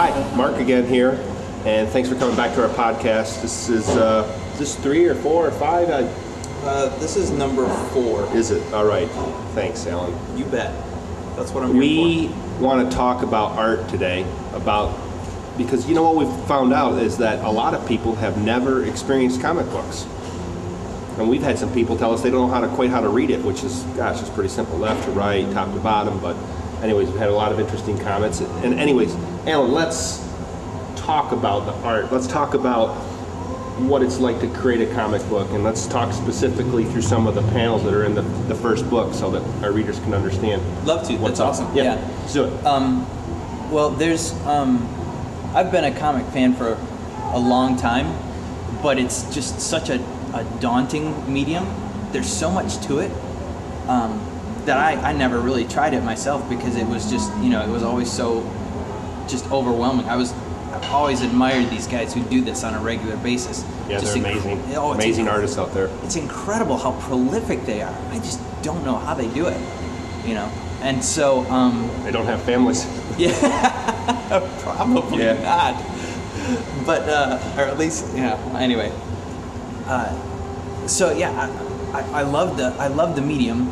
Hi, Mark again here, and thanks for coming back to our podcast. This is uh, is this three or four or five? Uh, Uh, this is number four. is it? All right. Thanks, Alan. You bet. That's what I'm here We want to talk about art today, about because you know what we've found out is that a lot of people have never experienced comic books, and we've had some people tell us they don't know how to quite how to read it, which is gosh, it's pretty simple, left to right, top to bottom. But anyways, we've had a lot of interesting comments. And anyways, Alan, let's talk about the art. Let's talk about what it's like to create a comic book, and let's talk specifically through some of the panels that are in the, the first book, so that our readers can understand. Love to. That's up. awesome. Yeah, Yeah. it. Um, well, there's. Um, I've been a comic fan for a long time, but it's just such a, a daunting medium. There's so much to it um, that I, I never really tried it myself because it was just you know it was always so just overwhelming. I was I've always admired these guys who do this on a regular basis. Yeah, Just they're inc- amazing. Oh, amazing inc- artists out there. it's incredible how prolific they are. I just don't know how they do it, you know. And so, um, They don't have families. yeah, probably Yeah. not. But uh, or at least, yeah. Anyway, uh, so yeah, I, I, I love the I love the medium,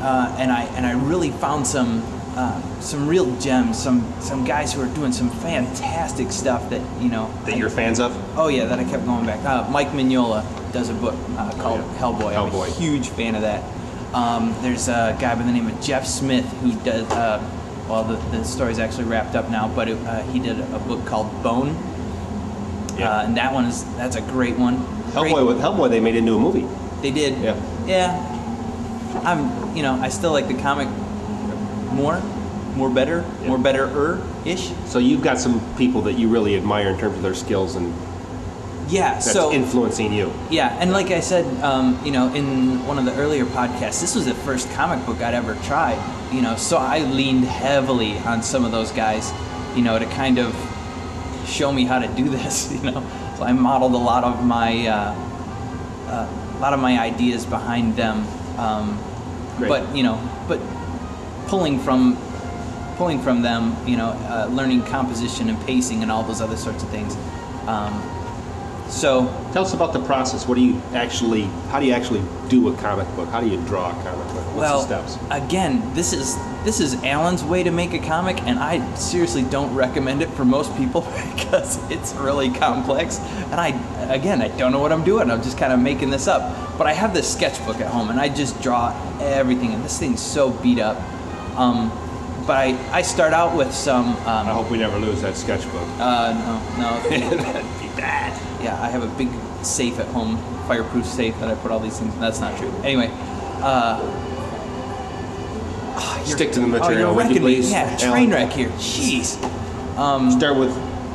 uh, and I and I really found some. Uh, some real gems, some some guys who are doing some fantastic stuff that you know That I- you're fans of? Oh yeah, that I kept going back. Uh, Mike Mignola does a book uh, called yeah. Hellboy. I'm a Hellboy. huge fan of that. Um, there's a guy by the name of Jeff Smith who does. Uh, well, the, the story's actually wrapped up now, but it, uh, he did a book called Bone, Yeah. uh, and that one is that's a great one. Great- Hellboy with Hellboy, they made into a movie. They did. Yeah. Yeah. I'm. You know, I still like the comic more, more better, more better er ish. So you've got some people that you really admire in terms of their skills, and Yeah. that's so influencing you. Yeah, and like I said, um, you know, in one of the earlier podcasts, this was the first comic book I'd ever tried. You know, so I leaned heavily on some of those guys, you know, to kind of show me how to do this. You know, so I modeled a lot of my uh, uh, a lot of my ideas behind them. Um, but you know, but pulling from pulling from them, you know, uh, learning composition and pacing and all those other sorts of things. Um, so Tell us about the process. What do you actually? How do you actually do a comic book? How do you draw a comic book? What's well, the steps? again, this is this is Alan's way to make a comic, and I seriously don't recommend it for most people because it's really complex. And I, again, I don't know what I'm doing. I'm just kind of making this up. But I have this sketchbook at home, and I just draw everything. And this thing's so beat up. Um, but I, I start out with some. I Um, hope we never lose that sketchbook. uh, no, no. That'd be bad. Yeah, I have a big safe at home, fireproof safe that I put all these things. In. That's not true. Anyway, uh, you're- Stick to the Oh, material, you're you wrecking me. please, Yeah, train wreck here. Jeez. Um, Start with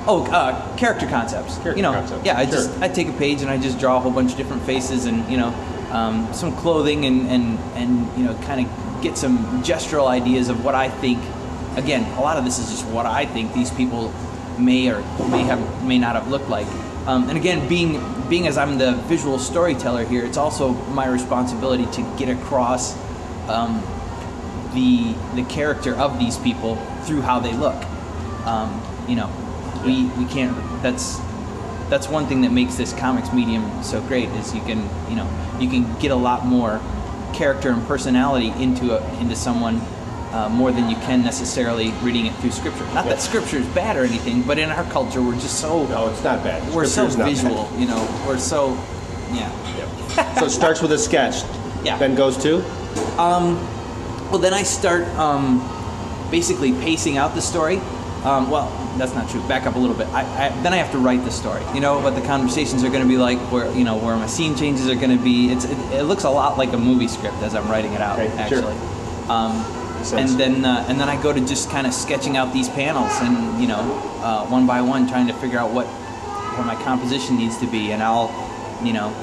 oh, uh, character concepts. Character you know, concepts, yeah. I sure. just I take a page and I just draw a whole bunch of different faces and you know um, some clothing and and and you know kind of get some gestural ideas of what I think. Again, a lot of this is just what I think these people may or may have may not have looked like. Um, and again, being being as I'm the visual storyteller here, it's also my responsibility to get across um, the the character of these people through how they look. Um, you know, we we can't. That's that's one thing that makes this comics medium so great is you can you know you can get a lot more character and personality into a, into someone uh, more than you can necessarily reading it through scripture. Not Yeah. that scripture is bad or anything, but in our culture we're just so no, it's not bad. we're so not bad. visual. You know, we're so yeah. Yeah. so it starts with a sketch. Yeah. Then goes to Well, then I start um, basically pacing out the story. Um, well, that's not true. Back up a little bit. I, I, then I have to write the story. You know what the conversations are going to be like, where you know where my scene changes are going to be. It's it, it looks a lot like a movie script as I'm writing it out, Okay, sure. actually. Um, sense. and then uh, and then I go to just kind of sketching out these panels and you know uh, one by one trying to figure out what what my composition needs to be, and I'll you know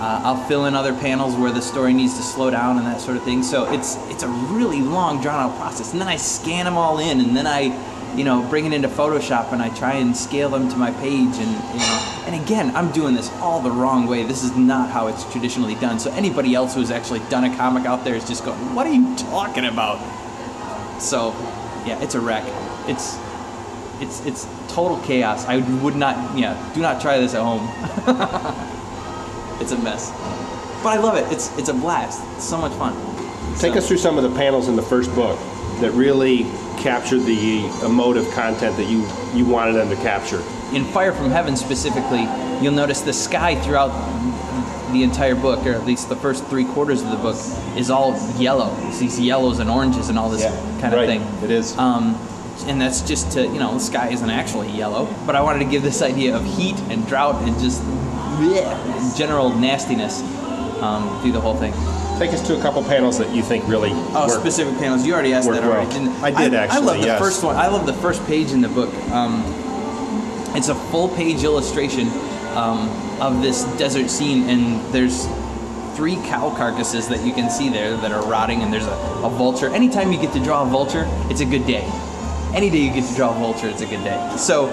uh, I'll fill in other panels where the story needs to slow down and that sort of thing. So it's it's a really long, drawn out process. And then I scan them all in, and then I, you know, bring it into Photoshop and I try and scale them to my page. And you know, and again, I'm doing this all the wrong way. This is not how it's traditionally done. So anybody else who's actually done a comic out there is just going, "What are you talking about?" So, yeah, it's a wreck. It's it's it's total chaos. I would not, yeah, do not try this at home. it's a mess, but I love it. It's it's a blast. It's so much fun. Take So- us through some of the panels in the first book that really captured the emotive content that you, you wanted them to capture. in Fire from Heaven specifically, you'll notice the sky throughout the entire book, or at least the first three quarters of the book, is all yellow. It's these yellows and oranges and all this kind of right. thing. It is. Um, and that's just to, you know, the sky isn't actually yellow. But I wanted to give this idea of heat and drought and just bleh, general nastiness um, through the whole thing. Take us to a couple panels that you think really Oh, work. specific panels. You already asked that already. well. didn't I did I actually, I love the yes. first one. I love the first page in the book. Um, it's a full page illustration um, of this desert scene, and there's three cow carcasses that you can see there that are rotting, and there's a, a vulture. Anytime you get to draw a vulture, it's a good day. Any day you get to draw a vulture, it's a good day. So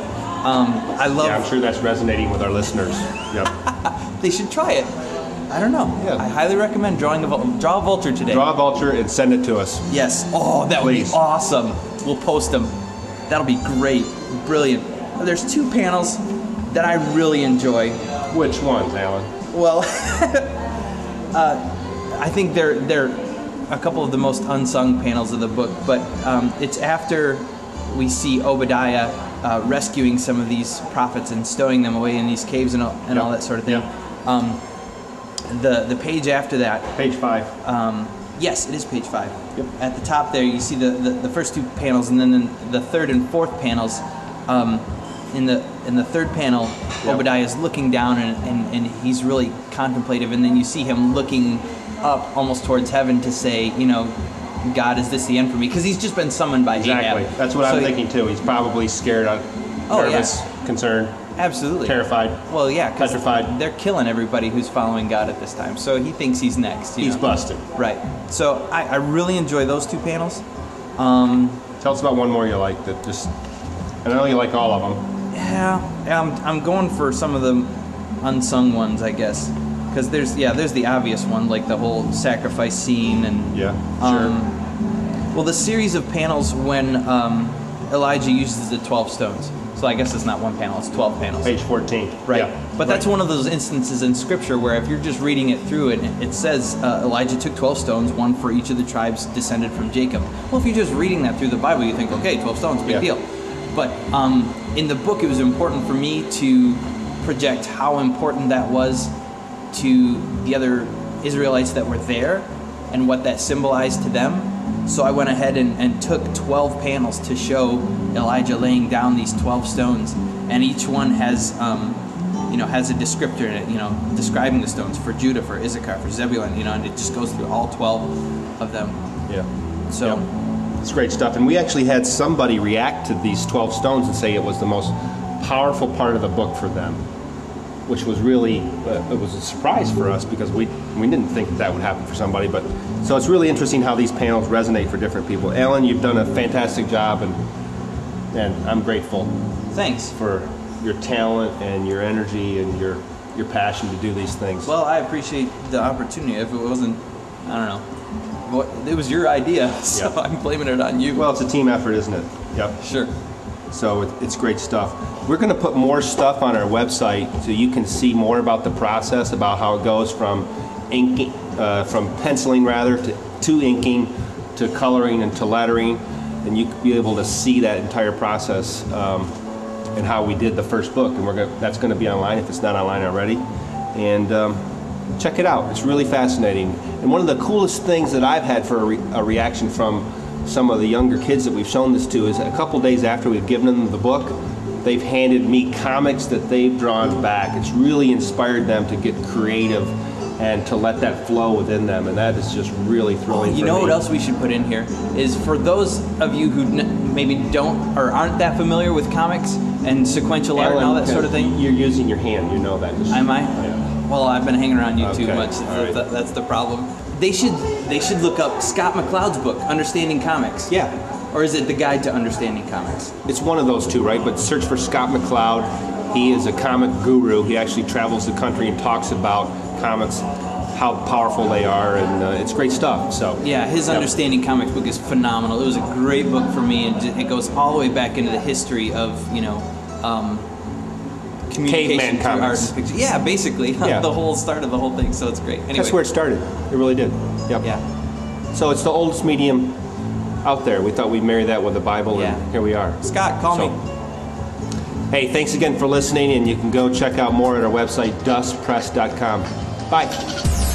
um, I love. Yeah, I'm sure that's resonating with our listeners. Yep. They should try it. I don't know. Yeah. I highly recommend drawing a vul- draw a vulture today. Draw a vulture and send it to us. Yes. Oh, that would Please. be awesome. We'll post them. That'll be great. Brilliant. There's two panels that I really enjoy. Which ones, Alan? Well, uh, I think they're they're a couple of the most unsung panels of the book, but um, it's after we see Obadiah uh, rescuing some of these prophets and stowing them away in these caves and all, and all that sort of thing. Yep. Um, the the page after that Page five. um, yes, it is page five. Yep. At the top there, you see the, the, the first two panels, and then in the third and fourth panels. Um, in the in the third panel, Yep. Obadiah is looking down, and, and, and he's really contemplative. And then you see him looking up, almost towards heaven, to say, you know, God, is this the end for me? Because he's just been summoned by Exactly. Ahab. That's what So I'm he- thinking too. He's probably scared, uh, Oh, yeah. nervous, concerned, Absolutely. terrified. Well, yeah, Petrified. They're killing everybody who's following God at this time, so he thinks he's next. He's know? busted. Right. So I, I really enjoy those two panels. Um, Tell us about one more you like that just. I know you like all of them. yeah, I'm, I'm going for some of the unsung ones, I guess, because there's yeah, there's the obvious one like the whole sacrifice scene and Yeah, sure. um, well, the series of panels when um, Elijah uses the twelve stones. So I guess it's not one panel; it's twelve panels. Page 14. Right. Yeah. But that's Right. one of those instances in Scripture where if you're just reading it through it, it says uh, Elijah took 12 stones, one for each of the tribes descended from Jacob. Well, if you're just reading that through the Bible, you think, okay, 12 stones, big Yeah. deal. But um, in the book, it was important for me to project how important that was to the other Israelites that were there and what that symbolized to them. So I went ahead and, and took 12 panels to show Elijah laying down these 12 stones, and each one has, um, you know, has a descriptor in it, you know, describing the stones for Judah, for Issachar, for Zebulun, you know, and it just goes through all 12 of them. Yeah. So, Yep. It's great stuff. And we actually had somebody react to these 12 stones and say it was the most powerful part of the book for them, which was really, uh, it was a surprise for us because we, we didn't think that, that would happen for somebody. But So it's really interesting how these panels resonate for different people. Alan, you've done a fantastic job and, and I'm grateful thanks. for your talent and your energy and your, your passion to do these things. Well, I appreciate the opportunity. If it wasn't, I don't know, what, it was your idea, so Yeah. I'm blaming it on you. well, it's a team effort, isn't it? Yep. sure. So it's great stuff. We're going to put more stuff on our website so you can see more about the process, about how it goes from inking, uh, from penciling rather to, to inking, to coloring and to lettering, and you can be able to see that entire process um, and how we did the first book. And we're going that's going to be online if it's not online already. And um, check it out. It's really fascinating. And one of the coolest things that I've had for a, re- a reaction from some of the younger kids that we've shown this to is a couple days after we've given them the book, they've handed me comics that they've drawn back. It's really inspired them to get creative and to let that flow within them, and that is just really thrilling. You know me. what else we should put in here is for those of you who n- maybe don't or aren't that familiar with comics and sequential art and all that sort of thing. You're using your hand, you know that. Just- Am I? Yeah. Well, I've been hanging around you too much. That's, right. that's the problem. They should they should look up Scott McCloud's book, Understanding Comics. Yeah. Or is it the Guide to Understanding Comics? It's one of those two, right? But search for Scott McCloud. He is a comic guru. He actually travels the country and talks about comics, how powerful they are, and uh, it's great stuff. So Yeah, his Yep. understanding comics book is phenomenal. It was a great book for me, and it goes all the way back into the history of you know um, communication Caveman through art comics. and pictures. Yeah, basically Yeah. the whole start of the whole thing. So it's great. Anyway, that's where it started. It really did. Yep. yeah, So it's the oldest medium out there. We thought we'd marry that with the Bible, Yeah. and here we are. Scott, call So- me. Hey, thanks again for listening, and you can go check out more at our website, dustpress.com. Bye.